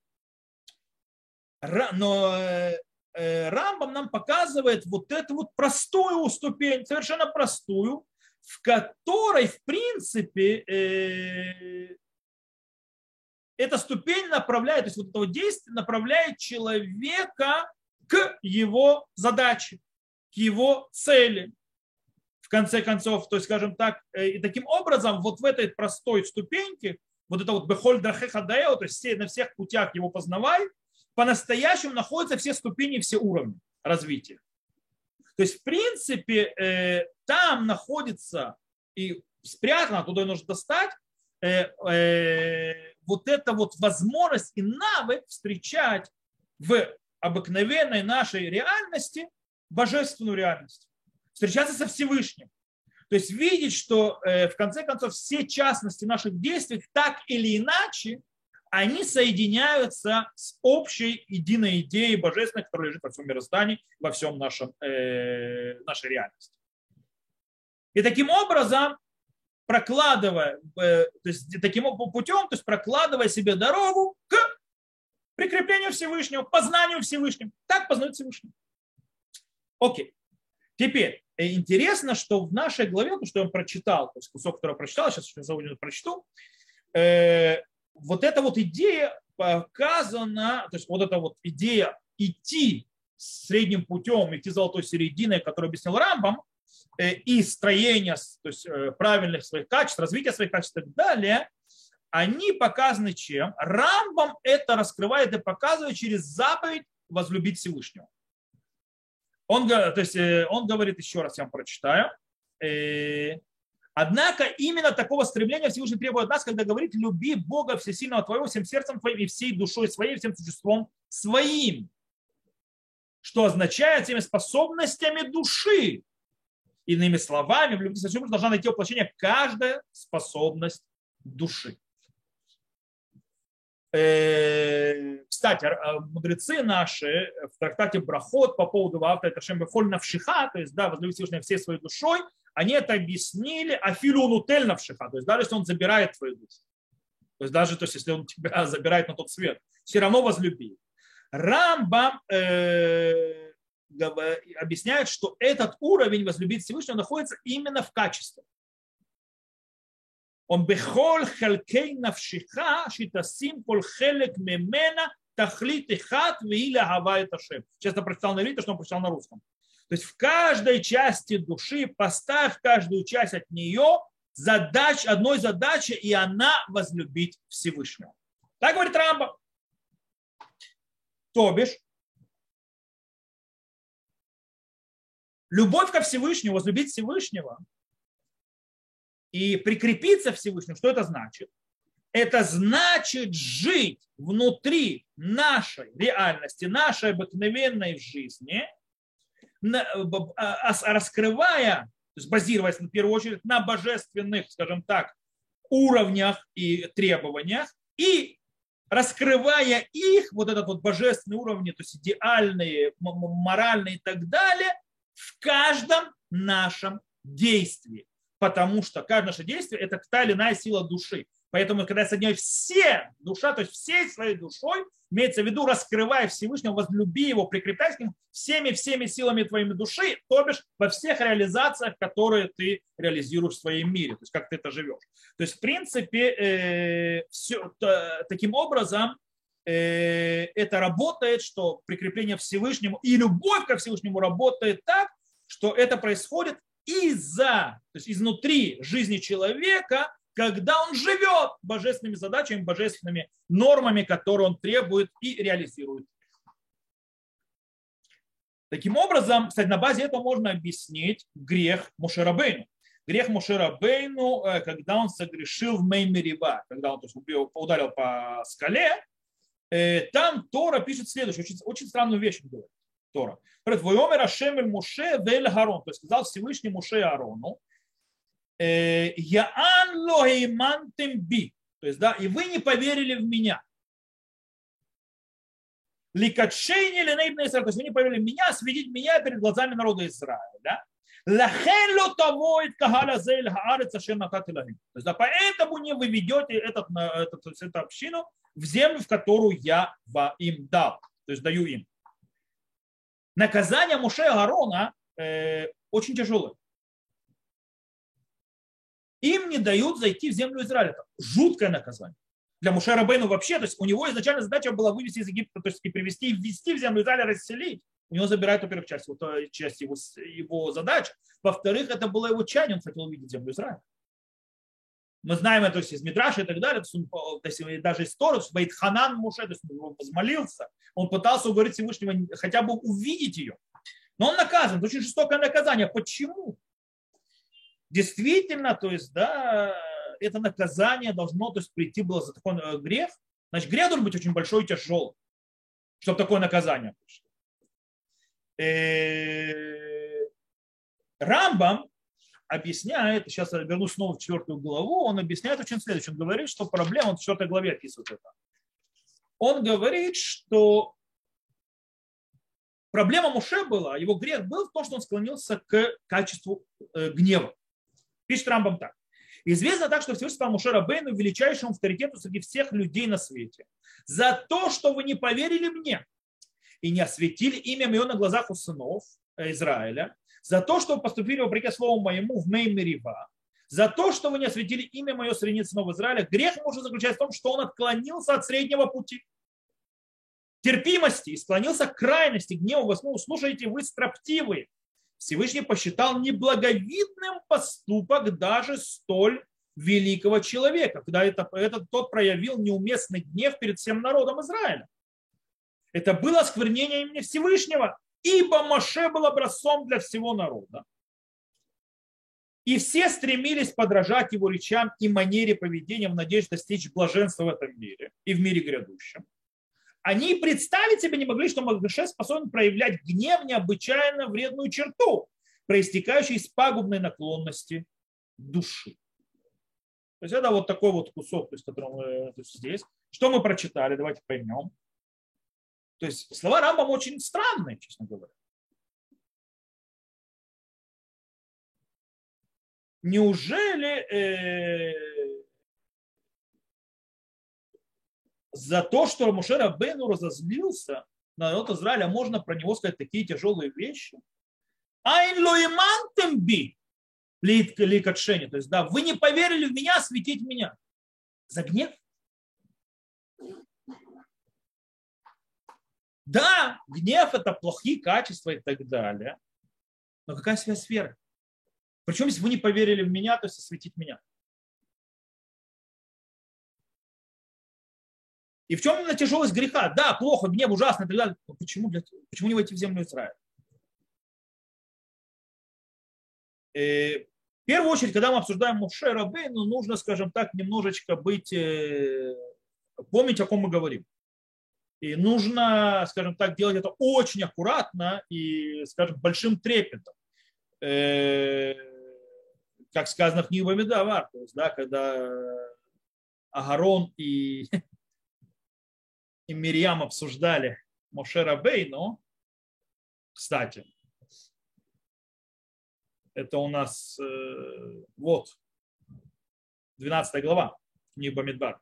[SPEAKER 1] Но э, э, Рамбам нам показывает вот эту вот простую ступень, совершенно простую, в которой, в принципе, э, эта ступень направляет, то есть вот это вот действие направляет человека к его задаче, к его цели. В конце концов, то есть, скажем так, э, и таким образом вот в этой простой ступеньке, вот это вот бехоль драхехадаео, то есть на всех путях его познавай, по-настоящему находятся все ступени, все уровни развития. То есть, в принципе, э, там находится и спрятано, туда нужно достать, э, вот эта вот возможность и навык встречать в обыкновенной нашей реальности божественную реальность. Встречаться со Всевышним. То есть видеть, что э, в конце концов все частности наших действий так или иначе, они соединяются с общей единой идеей божественной, которая лежит во всем мироздании, во всем нашем, э, нашей реальности. И таким образом прокладывая, э, то есть таким путем, то есть прокладывая себе дорогу к прикреплению Всевышнего, познанию Всевышнего. Так познают Всевышнего. Окей. Теперь, э, интересно, что в нашей главе, то, что я прочитал, то есть кусок, который я прочитал, сейчас я сегодня прочту, э, вот эта вот идея показана, то есть вот эта вот идея идти средним путем, идти золотой серединой, которую объяснил Рамбам, и строения то есть э, правильных своих качеств, развития своих качеств и так далее, они показаны чем? Рамбам это раскрывает и показывает через заповедь возлюбить Всевышнего. Он, то есть, э, он говорит, еще раз я вам прочитаю. Однако именно такого стремления Всевышний требует от нас, когда говорит, люби Бога всесильного твоего всем сердцем твоим и всей душой своей, всем существом своим. Что означает всеми способностями души. Иными словами, в любви должна найти воплощение каждая способность души. Э, кстати, а, мудрецы наши в трактате Брахот по поводу автора Ташем Бефоль Навшиха, то есть, да, возлюби Всевышнего всей своей душой, они это объяснили афилу нутель навшиха, то есть даже если он забирает твою душу. То есть даже то есть, если он тебя забирает на тот свет, все равно возлюби. Рамбам э, объясняет, что этот уровень возлюбить Всевышнего находится именно в качестве. Он бехол халькей навшиха шитасим кол хелек мемена тахлит и хат вииля гава это шем. Сейчас я прочитал на иврите, что он прочитал на русском. То есть в каждой части души поставь каждую часть от нее задач, одной задачи, и она возлюбить Всевышнего. Так говорит Рамба. То бишь, Любовь ко Всевышнему, возлюбить Всевышнего и прикрепиться Всевышнему, что это значит? Это значит жить внутри нашей реальности, нашей обыкновенной жизни, а, раскрывая, то есть базируясь в первую очередь на божественных, скажем так, уровнях и требованиях, и раскрывая их, вот этот вот божественный уровень, то есть идеальные, моральные и так далее, в каждом нашем действии. Потому что каждое наше действие – это та или иная сила души. Поэтому, когда я соединяю все душа, то есть всей своей душой, имеется в виду, раскрывая Всевышнего, возлюби его, прикрепляй к нему всеми-всеми силами твоими души, то бишь во всех реализациях, которые ты реализируешь в своем мире, то есть как ты это живешь. То есть, в принципе, э, все, то, таким образом, это работает, что прикрепление Всевышнему и любовь ко Всевышнему работает так, что это происходит из-за, то есть изнутри жизни человека, когда он живет божественными задачами, божественными нормами, которые он требует и реализует. Таким образом, кстати, на базе этого можно объяснить грех Мушерабейну. Грех Мушерабейну, э, когда он согрешил в Меймерива, когда он то есть, ударил по скале, э, там Тора пишет следующее, очень, очень странную вещь говорит. Тора. Говорит, «Войомер Муше вель Гарон». То есть сказал Всевышний Муше Арону, «Э, «Яан лохеймантем би». То есть, да, и вы не поверили в меня. Ликатшейни ленейбна Израиль. То есть вы не поверили в меня, светить меня перед глазами народа Израиля. Лахен ло того кагаля зель хаарец ашер накати То есть, да, поэтому не вы ведете этот, этот, эту общину в землю, в которую я им дал. То есть даю им наказание Муше Гарона э, очень тяжелое. Им не дают зайти в землю Израиля. Это жуткое наказание. Для Муше Рабейну вообще, то есть у него изначально задача была вывести из Египта, то есть и привести, ввести в землю Израиля, расселить. У него забирают, во-первых, часть, вот, часть его, его задач. Во-вторых, это было его чаяние, он хотел увидеть землю Израиля. Мы знаем это из Мидраша и так далее, то есть даже из Торы, Ханан Муше, то есть он возмолился, он пытался уговорить Всевышнего хотя бы увидеть ее. Но он наказан, это очень жестокое наказание. Почему? Действительно, то есть, да, это наказание должно то есть, прийти было за такой э, грех. Значит, грех должен быть очень большой и тяжелый, чтобы такое наказание пришло. Э, Рамбам объясняет, сейчас я вернусь снова в четвертую главу, он объясняет очень следующее. Он говорит, что проблема, он в четвертой главе описывает это. Он говорит, что проблема Муше была, его грех был в том, что он склонился к качеству э, гнева. Пишет Рамбам так. Известно так, что Всевышний стал Муше Рабейну величайшим авторитетом среди всех людей на свете. За то, что вы не поверили мне и не осветили имя мое на глазах у сынов Израиля, за то, что вы поступили вопреки слову моему в Меймерива, за то, что вы не осветили имя мое среди сынов Израиля, грех может заключаться в том, что он отклонился от среднего пути терпимости и склонился к крайности, гневу, восьмому. Слушайте, вы строптивые. Всевышний посчитал неблаговидным поступок даже столь великого человека, когда это, этот, тот проявил неуместный гнев перед всем народом Израиля. Это было осквернение имени Всевышнего ибо Моше был образцом для всего народа. И все стремились подражать его речам и манере поведения в надежде достичь блаженства в этом мире и в мире грядущем. Они представить себе не могли, что Моше способен проявлять гнев, необычайно вредную черту, проистекающую из пагубной наклонности души. То есть это вот такой вот кусок, то есть, который здесь. Что мы прочитали, давайте поймем. То есть слова Рамбам очень странные, честно говоря. Неужели э, за то, что Мушера Бену разозлился на народ Израиля, можно про него сказать такие тяжелые вещи? Айн лоимантем би ликатшени. То есть, да, вы не поверили в меня, светить меня. За гнев? Да, гнев это плохие качества и так далее. Но какая связь с верой? Причем, если вы не поверили в меня, то есть осветить меня. И в чем именно тяжелость греха? Да, плохо, гнев ужасно и так далее. Но почему, блядь, почему не войти в землю Израиля? И э, в первую очередь, когда мы обсуждаем Муше Рабейну, нужно, скажем так, немножечко быть, э, помнить, о ком мы говорим. И нужно, скажем так, делать это очень аккуратно и, скажем, большим трепетом. Э, как сказано в книге Бамидавар, то есть, да, когда Агарон и, и Мирьям обсуждали Мошера Бейну, кстати, это у нас э, вот 12 глава книги Бамидбар.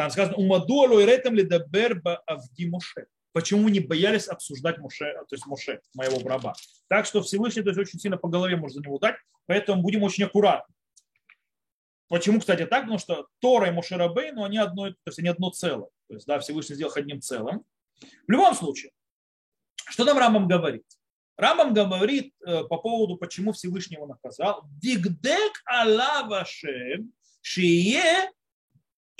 [SPEAKER 1] Там сказано, умадуалу и ретем ли даберба авди Моше. Почему не боялись обсуждать Моше, то есть Моше, моего раба. Так что Всевышний то есть, очень сильно по голове может за него дать, поэтому будем очень аккуратны. Почему, кстати, так? Потому что Тора и Моше Рабей, но они одно, то есть они одно целое. То есть, да, Всевышний сделал одним целым. В любом случае, что там Рамбам говорит? Рамбам говорит э, по поводу, почему Всевышний его наказал. Дигдек алавашем шие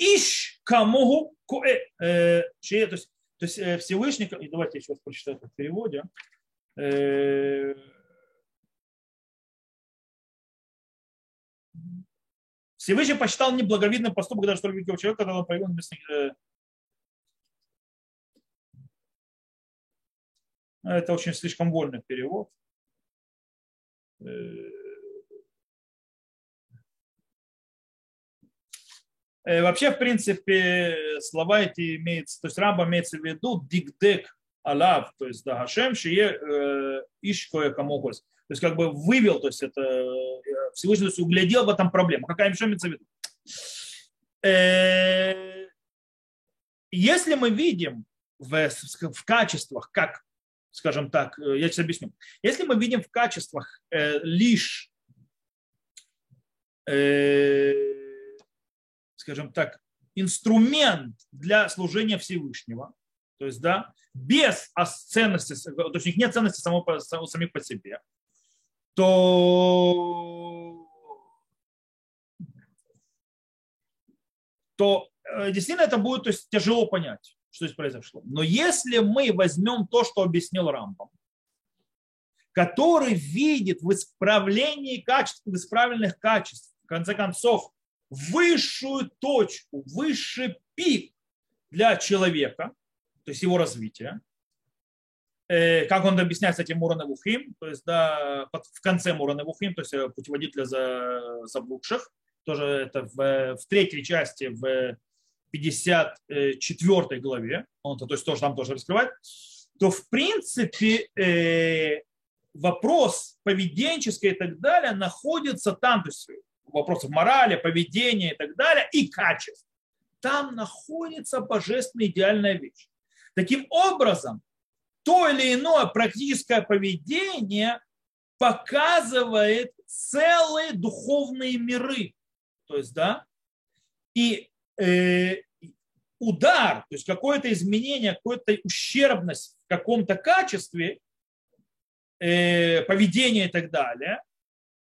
[SPEAKER 1] иш камогу куэ. Э, то есть, то есть э, Всевышний, и давайте я сейчас прочитаю это в переводе. Всевышний посчитал неблаговидным поступок даже столь великого человека, когда он проявил небесных Это очень слишком вольный перевод. Вообще, в принципе, слова эти имеются, то есть Рамба имеется в виду дигдек алав, то есть да, Хашем, шие э, ишкое камогос. То есть как бы вывел, то есть это Всевышний то есть, углядел в этом проблему. Какая что имеется в виду? Если мы видим в, в качествах, как скажем так, э, я сейчас объясню. Если мы видим в качествах э, лишь, э, скажем так, инструмент для служения Всевышнего, то есть, да, без ценности, то есть у них нет ценности само, самих по себе, то, то э, действительно это будет то есть, тяжело понять что здесь произошло. Но если мы возьмем то, что объяснил Рамбам, который видит в исправлении качеств, в исправленных качеств, в конце концов, высшую точку, высший пик для человека, то есть его развития, э, как он объясняет с этим Мурана Вухим, то есть да, в конце Мурана Вухим, то есть э, путеводителя за заблудших, тоже это в, в третьей части, в 54 главе, он то, то есть тоже там тоже раскрывает, то в принципе э, вопрос поведенческий и так далее находится там, то есть вопросов морали, поведения и так далее, и качеств. Там находится божественная идеальная вещь. Таким образом, то или иное практическое поведение показывает целые духовные миры. То есть, да, и Э, удар, то есть какое-то изменение, какая-то ущербность в каком-то качестве, э, поведения и так далее,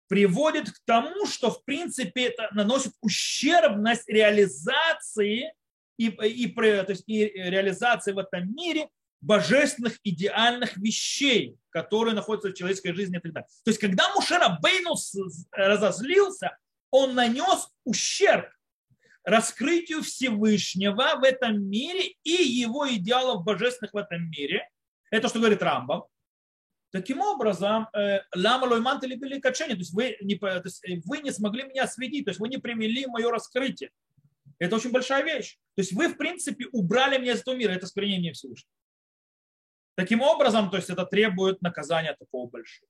[SPEAKER 1] приводит к тому, что в принципе это наносит ущербность реализации и, и, то есть, и реализации в этом мире божественных идеальных вещей, которые находятся в человеческой жизни и так далее. То есть, когда Мушера Бейнус разозлился, он нанес ущерб раскрытию Всевышнего в этом мире и его идеалов божественных в этом мире. Это что говорит Рамбам. Таким образом, э, лама лойман или были качение, то есть вы не, то есть э, вы не смогли меня осветить, то есть вы не привели мое раскрытие. Это очень большая вещь. То есть вы, в принципе, убрали меня из этого мира. Это сквернение Всевышнего. Таким образом, то есть это требует наказания такого большого.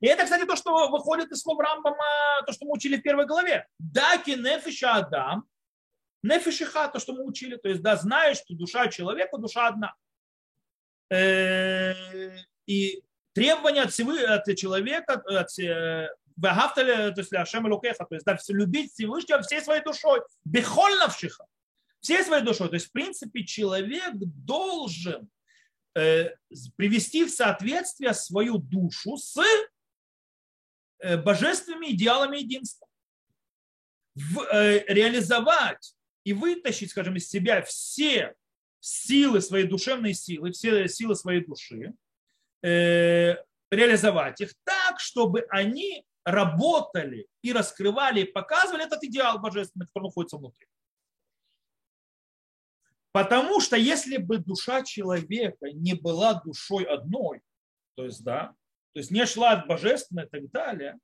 [SPEAKER 1] И это, кстати, то, что выходит из слов Рамбама, то, что мы учили в первой главе. Даки нефиша адам, нефишиха, то, что мы учили. То есть, да, знаешь, что душа человека, душа одна. Э, и требования от, всего, от человека, от э, то есть Ашем Лукеха, то есть да, любить Всевышнего всей своей душой, бехольнавшиха, всей своей душой. То есть, в принципе, человек должен э, привести в соответствие свою душу с божественными идеалами единства. В, э, реализовать и вытащить, скажем, из себя все силы, своей душевной силы, все силы своей души, э, реализовать их так, чтобы они работали и раскрывали, и показывали этот идеал божественный, который находится внутри. Потому что если бы душа человека не была душой одной, то есть, да, то есть не шла от божественного и так далее,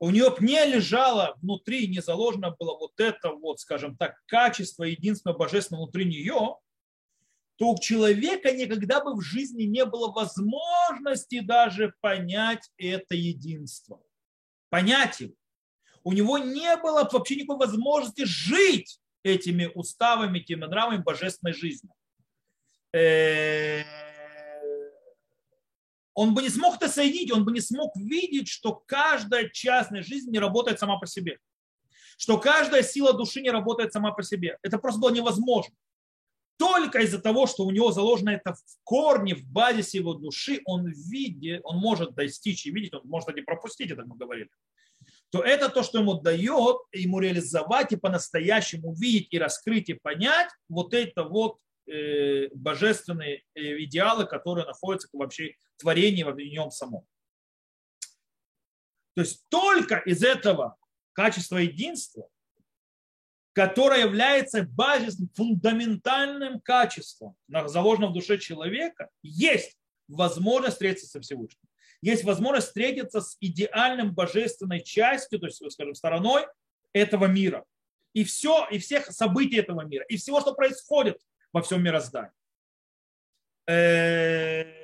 [SPEAKER 1] у нее не лежало внутри, не заложено было вот это вот, скажем так, качество единства божественного внутри нее, то у человека никогда бы в жизни не было возможности даже понять это единство. Понять его. У него не было вообще никакой возможности жить этими уставами, этими нравами божественной жизни. Он бы не смог это соединить, он бы не смог видеть, что каждая частная жизнь не работает сама по себе. Что каждая сила души не работает сама по себе. Это просто было невозможно. только из-за того, что у него заложено это в корне, в базисе его души, он видит, он может достичь и видеть, он может и пропустить, это мы говорили, то это то, что ему дает ему реализовать и по-настоящему видеть и раскрыть и понять вот это вот божественные э, идеалы, которые находятся вообще в творении в нем самом. То есть только из этого качества единства, которое является базисным, фундаментальным качеством, заложенным в душе человека, есть возможность встретиться со Всевышним. Есть возможность встретиться с идеальным божественной частью, то есть, скажем, стороной этого мира. И все, и всех событий этого мира, и всего, что происходит во всем мироздании. Э,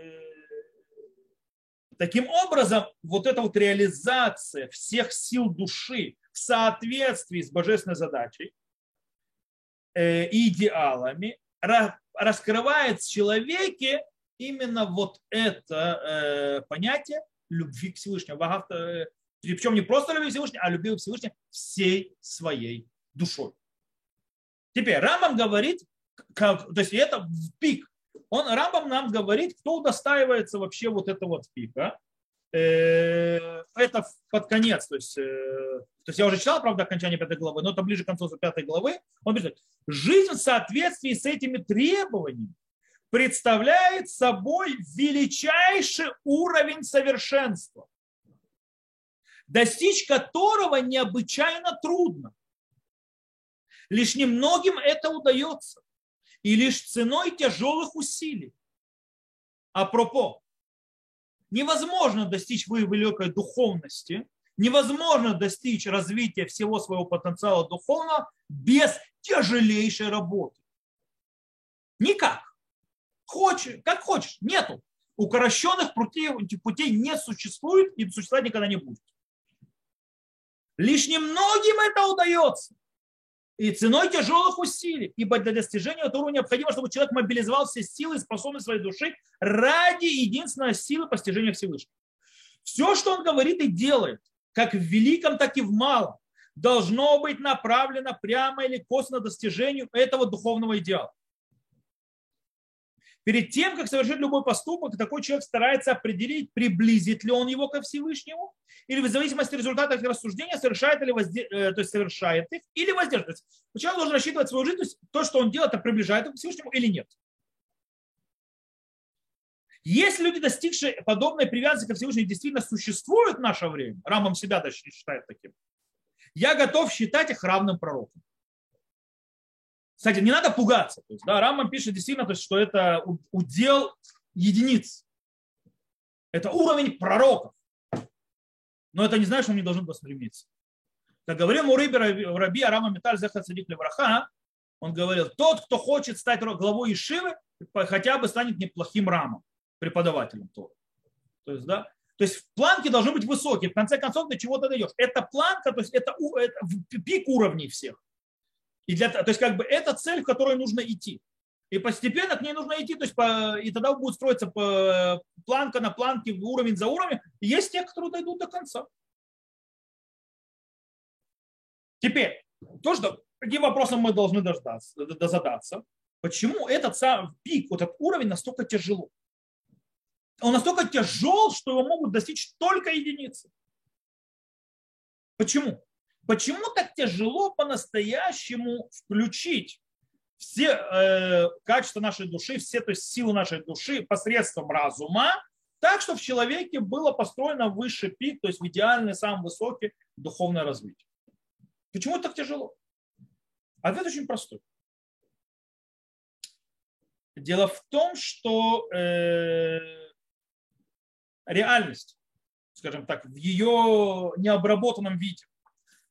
[SPEAKER 1] Таким образом, вот эта вот реализация всех сил души в соответствии с божественной задачей э, и идеалами раскрывает в человеке именно вот это э, понятие любви к Всевышнему. Причем не просто любви к Всевышнему, а любви к Всевышнему всей своей душой. Теперь Рамбам говорит, как, то есть это в пик он, Рамбам нам говорит, кто удостаивается вообще вот этого вот пика. Э, это под конец, то есть, э, то есть я уже читал, правда, окончание пятой главы, но это ближе к концу пятой главы. Он пишет, жизнь в соответствии с этими требованиями представляет собой величайший уровень совершенства, достичь которого необычайно трудно. Лишь немногим это удается и лишь ценой тяжелых усилий. Апропо, невозможно достичь великой духовности, невозможно достичь развития всего своего потенциала духовного без тяжелейшей работы. Никак. Хочешь, как хочешь, нету. Укорощенных путей, путей не существует и существовать никогда не будет. Лишь немногим это удается и ценой тяжелых усилий, ибо для достижения этого необходимо, чтобы человек мобилизовал все силы и способности своей души ради единственной силы постижения Всевышнего. Все, что он говорит и делает, как в великом, так и в малом, должно быть направлено прямо или косвенно достижению этого духовного идеала. Перед тем, как совершить любой поступок, такой человек старается определить, приблизит ли он его ко Всевышнему, или в зависимости от результатов рассуждения совершает, или возде... Э, то есть совершает их, или воздерживается. Человек должен рассчитывать свою жизнь, то есть то, что он делает, это приближает его к Всевышнему или нет. Если люди, достигшие подобной привязанности ко Всевышнему, действительно существуют в наше время, Рамом себя считает таким, я готов считать их равным пророком. Кстати, не надо пугаться. То есть, да, Рамам пишет действительно, то есть, что это удел единиц. Это уровень пророков. Но это не значит, что он не должен был стремиться. Как говорил Муриби Раби Арама Металь Зеха Цадик Левраха, он говорил, тот, кто хочет стать главой Ишивы, хотя бы станет неплохим рамом, преподавателем Тора. То есть, да, то есть планки должны быть высокие. В конце концов, до чего ты дойдешь. Это планка, то есть это, это пик уровней всех. И для, то есть как бы это цель, в которую нужно идти. И постепенно к ней нужно идти, то есть по, и тогда будет строиться по, планка на планке, уровень за уровнем. И есть те, которые дойдут до конца. Теперь, то, что, каким вопросом мы должны дождаться, задаться, почему этот сам пик, вот этот уровень настолько тяжело? Он настолько тяжел, что его могут достичь только единицы. Почему? Почему так тяжело по-настоящему включить все э, качества нашей души, все то есть силы нашей души посредством разума, так, что в человеке было построено высший пик, то есть в идеальный, самый высокий духовное развитие. Почему так тяжело? Ответ очень простой. Дело в том, что э, реальность, скажем так, в ее необработанном виде,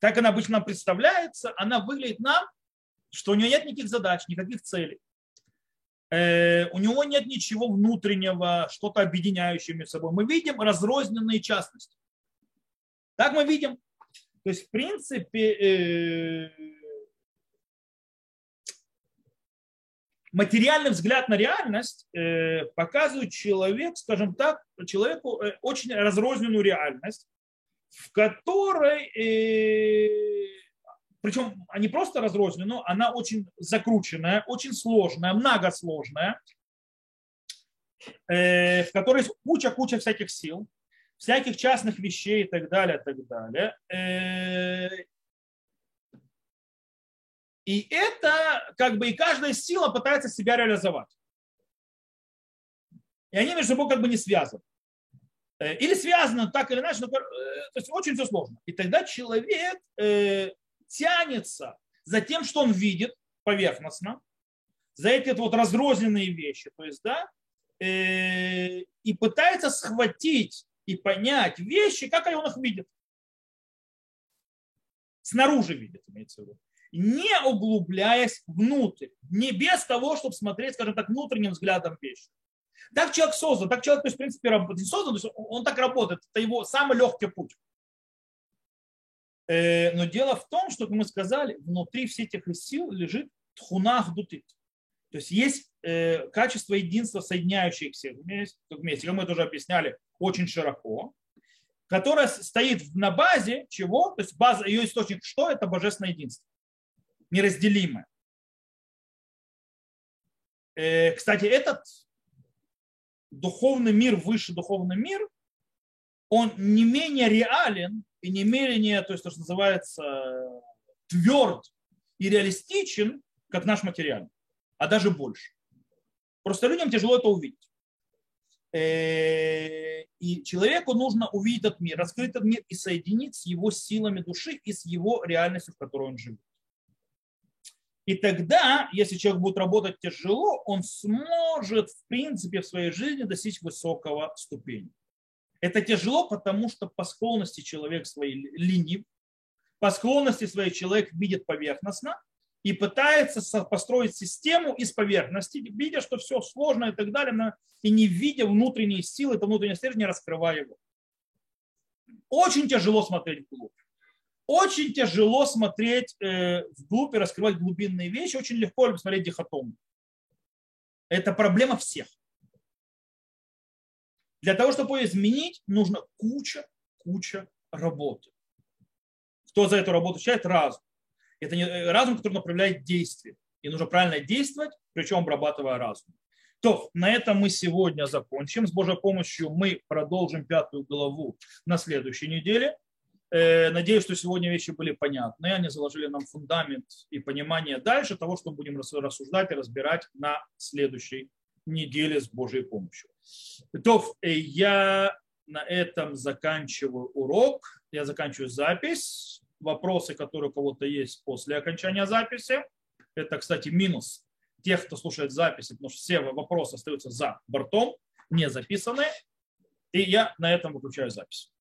[SPEAKER 1] как она обычно нам представляется, она выглядит нам, что у нее нет никаких задач, никаких целей. Э, у него нет ничего внутреннего, что-то объединяющее между собой. Мы видим разрозненные частности. Так мы видим. То есть, в принципе, э, материальный взгляд на реальность э, показывает человек, скажем так, человеку очень разрозненную реальность, в которой причем они просто разрознены, но она очень закрученная, очень сложная, многосложная, э, в которой есть куча-куча всяких сил, всяких частных вещей и так далее, и так далее. Э, и это как бы и каждая сила пытается себя реализовать. И они между собой как бы не связаны. Э, или связаны так или иначе, но, то есть очень все сложно. И тогда человек тянется за тем, что он видит поверхностно, за эти вот разрозненные вещи, то есть, да, э, и пытается схватить и понять вещи, как он их видит. Снаружи видит, имеется в виду. Не углубляясь внутрь, не без того, чтобы смотреть, скажем так, внутренним взглядом вещи. Так человек создан, так человек, то есть, в принципе, работает. создан, то есть он так работает, это его самый легкий путь. Э, но дело в том, что, как мы сказали, внутри всех этих сил лежит тхунах дутит. То есть есть э, качество единства, соединяющее всех вместе, вместе, как мы тоже объясняли очень широко, которое стоит на базе чего? То есть база, ее источник что? Это божественное единство. Неразделимое. Э, кстати, этот духовный мир, высший духовный мир, он не менее реален, и не менее, то есть то, что называется, тверд и реалистичен, как наш материальный, а даже больше. Просто людям тяжело это увидеть. Э, и человеку нужно увидеть этот мир, раскрыть этот мир и соединить с его силами души и с его реальностью, в которой он живет. И тогда, если человек будет работать тяжело, он сможет, в принципе, в своей жизни достичь высокого ступени. Это тяжело, потому что по склонности человек своей ленив, по склонности своей человек видит поверхностно и пытается построить систему из поверхности, видя, что все сложно и так далее, и не видя внутренние силы, это внутренний стержень, не раскрывая его. Очень тяжело смотреть вглубь. Очень тяжело смотреть э, вглубь и раскрывать глубинные вещи. Очень легко смотреть дихотомы. Это проблема всех. Для того, чтобы ее изменить, нужно куча, куча работы. Кто за эту работу отвечает? Разум. Это не э, разум, который направляет действие. И нужно правильно действовать, причем обрабатывая разум. То, на этом мы сегодня закончим. С Божьей помощью мы продолжим пятую главу на следующей неделе. Э, надеюсь, что сегодня вещи были понятны. Они заложили нам фундамент и понимание дальше того, что мы будем рассуждать и разбирать на следующей неделе с Божьей помощью. То э, я на этом заканчиваю урок. Я заканчиваю запись. Вопросы, которые у кого-то есть после окончания записи. Это, кстати, минус тех, кто слушает записи, потому что все вопросы остаются за бортом, не записаны. И я на этом выключаю запись.